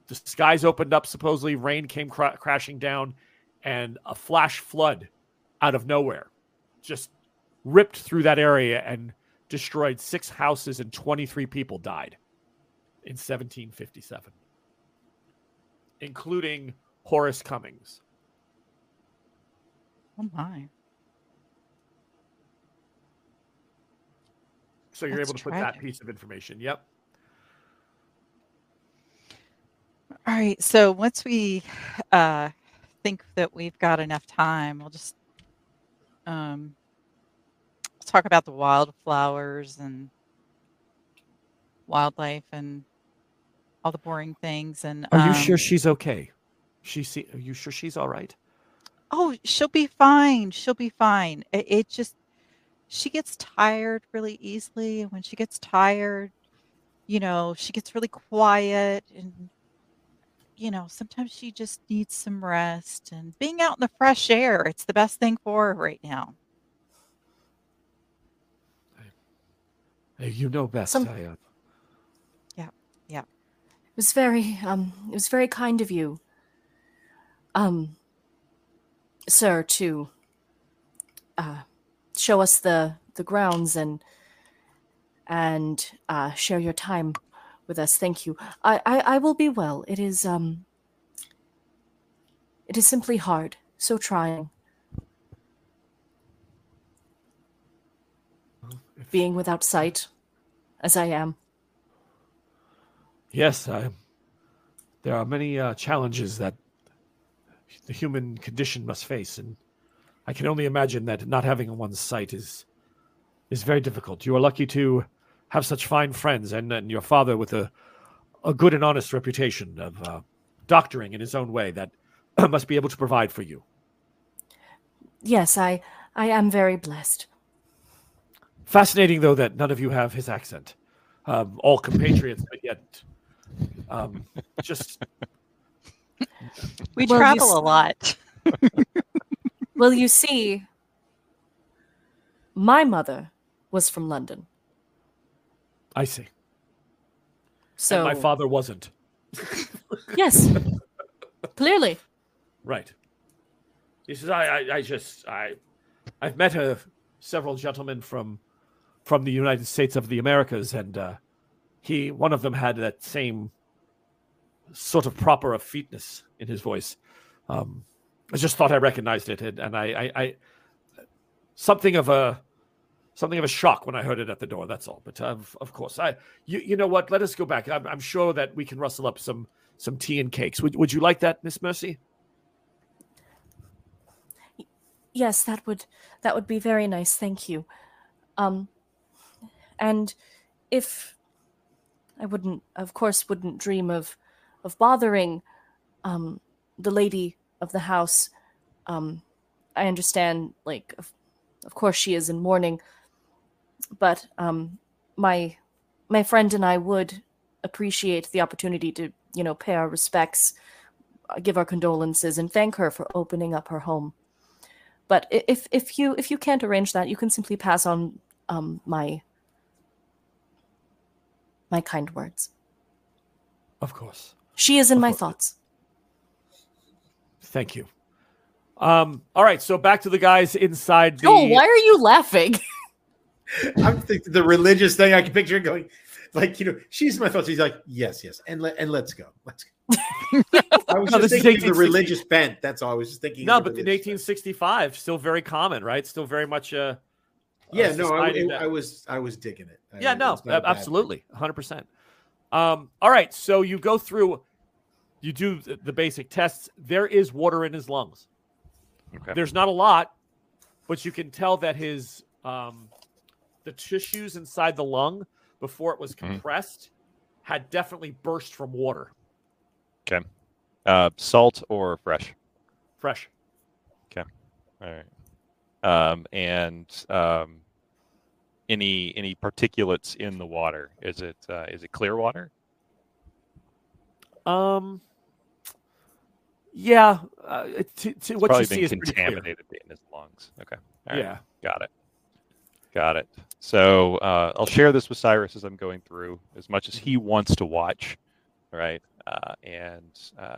the skies opened up. Supposedly, rain came cra- crashing down, and a flash flood out of nowhere just ripped through that area and destroyed six houses and 23 people died in 1757 including Horace Cummings. Oh my. So you're That's able to put that piece of information. Yep. All right. So once we uh, think that we've got enough time, we'll just um, talk about the wildflowers and wildlife and all the boring things. And Are you um, sure she's okay? She see are you sure she's all right? Oh, she'll be fine. She'll be fine. It, it just she gets tired really easily, and when she gets tired, you know, she gets really quiet and you know, sometimes she just needs some rest and being out in the fresh air. It's the best thing for her right now. Hey, you know best. Some- I, uh, It was very um it was very kind of you. Um sir to uh show us the the grounds and and uh share your time with us. Thank you. I I, I will be well. It is um it is simply hard, so trying being without sight as I am. yes, I, there are many uh, challenges that the human condition must face, and I can only imagine that not having one's sight is is very difficult. You are lucky to have such fine friends, and, and your father with a a good and honest reputation of uh, doctoring in his own way that must be able to provide for you. Yes, I I am very blessed. Fascinating, though, that none of you have his accent. Um, all compatriots, but yet um, just We Well, travel a lot. Well, you see, my mother was from London. I see. So And my father wasn't. yes, clearly. Right. He says, I, I, I just, I, I've met a, several gentlemen from, from the United States of the Americas, and uh, he, one of them had that same sort of proper effeteness in his voice. Um, I just thought I recognized it, and, and I, I, I, something of a, something of a shock when I heard it at the door. That's all. But of, of course, I, you, you know what? Let us go back. I'm, I'm sure that we can rustle up some, some tea and cakes. Would, would you like that, Miss Mercy? Yes, that would that would be very nice. Thank you. Um, and if I wouldn't, of course, wouldn't dream of of bothering um, the lady of the house. Um, I understand, like, of, of course, she is in mourning, but um, my my friend and I would appreciate the opportunity to, you know, pay our respects, uh, give our condolences, and thank her for opening up her home. But if if you if you can't arrange that, you can simply pass on um, my my kind words. Of course. She is in my thoughts. Thank you. Um, all right, so back to the guys inside the Oh, why are you laughing? I'm thinking the religious thing. I can picture it going, like you know, she's in my thoughts. He's like, yes, yes, and let and let's go, let's go. I was No, just this thinking the religious bent. That's all. I was just thinking. No, but in religious bent. 1865, still very common, right? Still very much uh Yeah, no, I, it- I was I was digging it. I- Yeah, no, it's not a ab- bad thing. absolutely. 100%. Um, all right, so you go through you do the, basic tests. There is water in his lungs. Okay. There's not a lot, but you can tell that his um, the tissues inside the lung before it was Mhm. compressed had definitely burst from water, Uh, salt or fresh? fresh. Okay. All right. Um, and um, any any particulates in the water? Is it uh, is it clear water? Um, yeah. Uh, to, to what you see is contaminated in his lungs. Okay. Right. Yeah. Got it. Got it. So uh, I'll share this with Cyrus as I'm going through, as much as he wants to watch, right? Uh, and uh,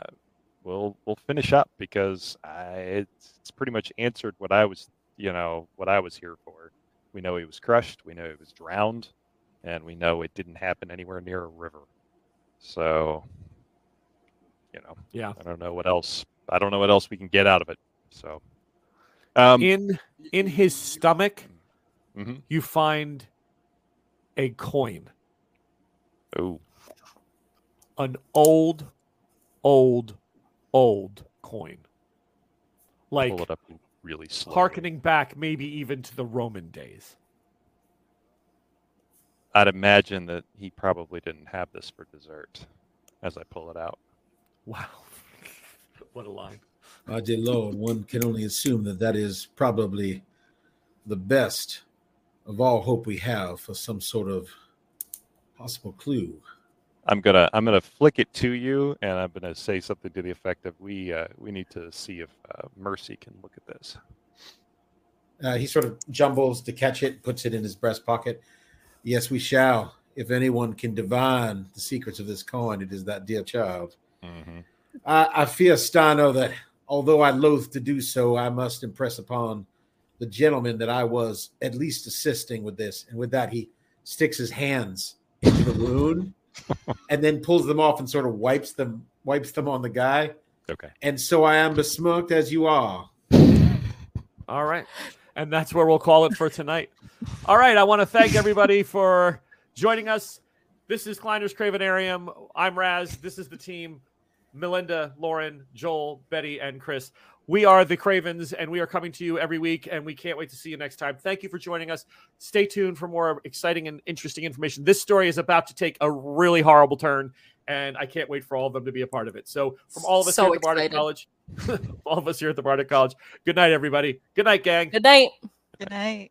we'll we'll finish up because I, it's, it's pretty much answered what I was, you know, what I was here for. We know he was crushed. We know he was drowned, and we know it didn't happen anywhere near a river. So, you know, Yeah. I don't know what else. I don't know what else we can get out of it. So, um, in in his stomach, mhm. you find a coin, oh, an old, old, old coin, like pull it up really slow. harkening back maybe even to the Roman days. I'd imagine that he probably didn't have this for dessert. As I pull it out, Wow, what a line! Uh, dear Lord, one can only assume that that is probably the best of all hope we have for some sort of possible clue. I'm gonna I'm gonna flick it to you, and I'm gonna say something to the effect of we uh, we need to see if uh, Mercy can look at this. Uh, he sort of jumbles to catch it, puts it in his breast pocket. Yes, we shall. If anyone can divine the secrets of this coin, it is that dear child. Mm-hmm. I, I fear, Stano, that although I loathe to do so, I must impress upon the gentleman that I was at least assisting with this. And with that, he sticks his hands into the wound and then pulls them off and sort of wipes them, wipes them on the guy. Okay. And so I am besmirked as you are. All right. And that's where we'll call it for tonight. All right. I want to thank everybody for joining us. This is Kleiner's Kravenarium. I'm Raz. This is the team Melinda, Lauren, Joel, Betty, and Chris. We are the Cravens, and we are coming to you every week, and we can't wait to see you next time. Thank you for joining us. Stay tuned for more exciting and interesting information. This story is about to take a really horrible turn, and I can't wait for all of them to be a part of it. So, from all of us So here at the Bardic. College, all of us here at the Bardic College, good night, everybody. Good night, gang. Good night. Good night.